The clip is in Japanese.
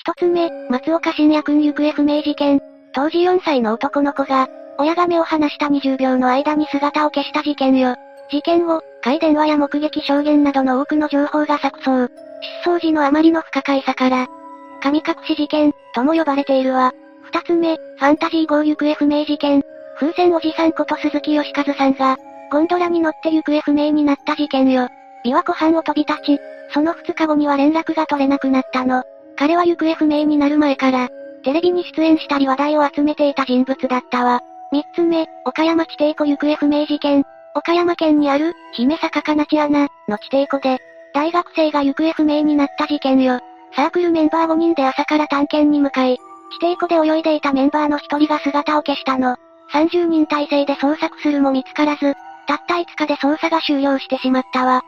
一つ目、松岡信也君行方不明事件。当時4歳の男の子が、親が目を離した20秒の間に姿を消した事件よ。事件後、回電話や目撃証言などの多くの情報が錯綜。失踪時のあまりの不可解さから、神隠し事件、とも呼ばれているわ。二つ目、ファンタジー号行方不明事件。風船おじさんこと鈴木義和さんが、ゴンドラに乗って行方不明になった事件よ。琵琶湖畔を飛び立ち、その二日後には連絡が取れなくなったの。彼は行方不明になる前から、テレビに出演したり話題を集めていた人物だったわ。三つ目、岡山地底湖行方不明事件。岡山県にある、姫坂かなち穴、の地底湖で、大学生が行方不明になった事件よ。サークルメンバー5人で朝から探検に向かい、地底湖で泳いでいたメンバーの1人が姿を消したの。30人体制で捜索するも見つからず、たった5日で捜査が終了してしまったわ。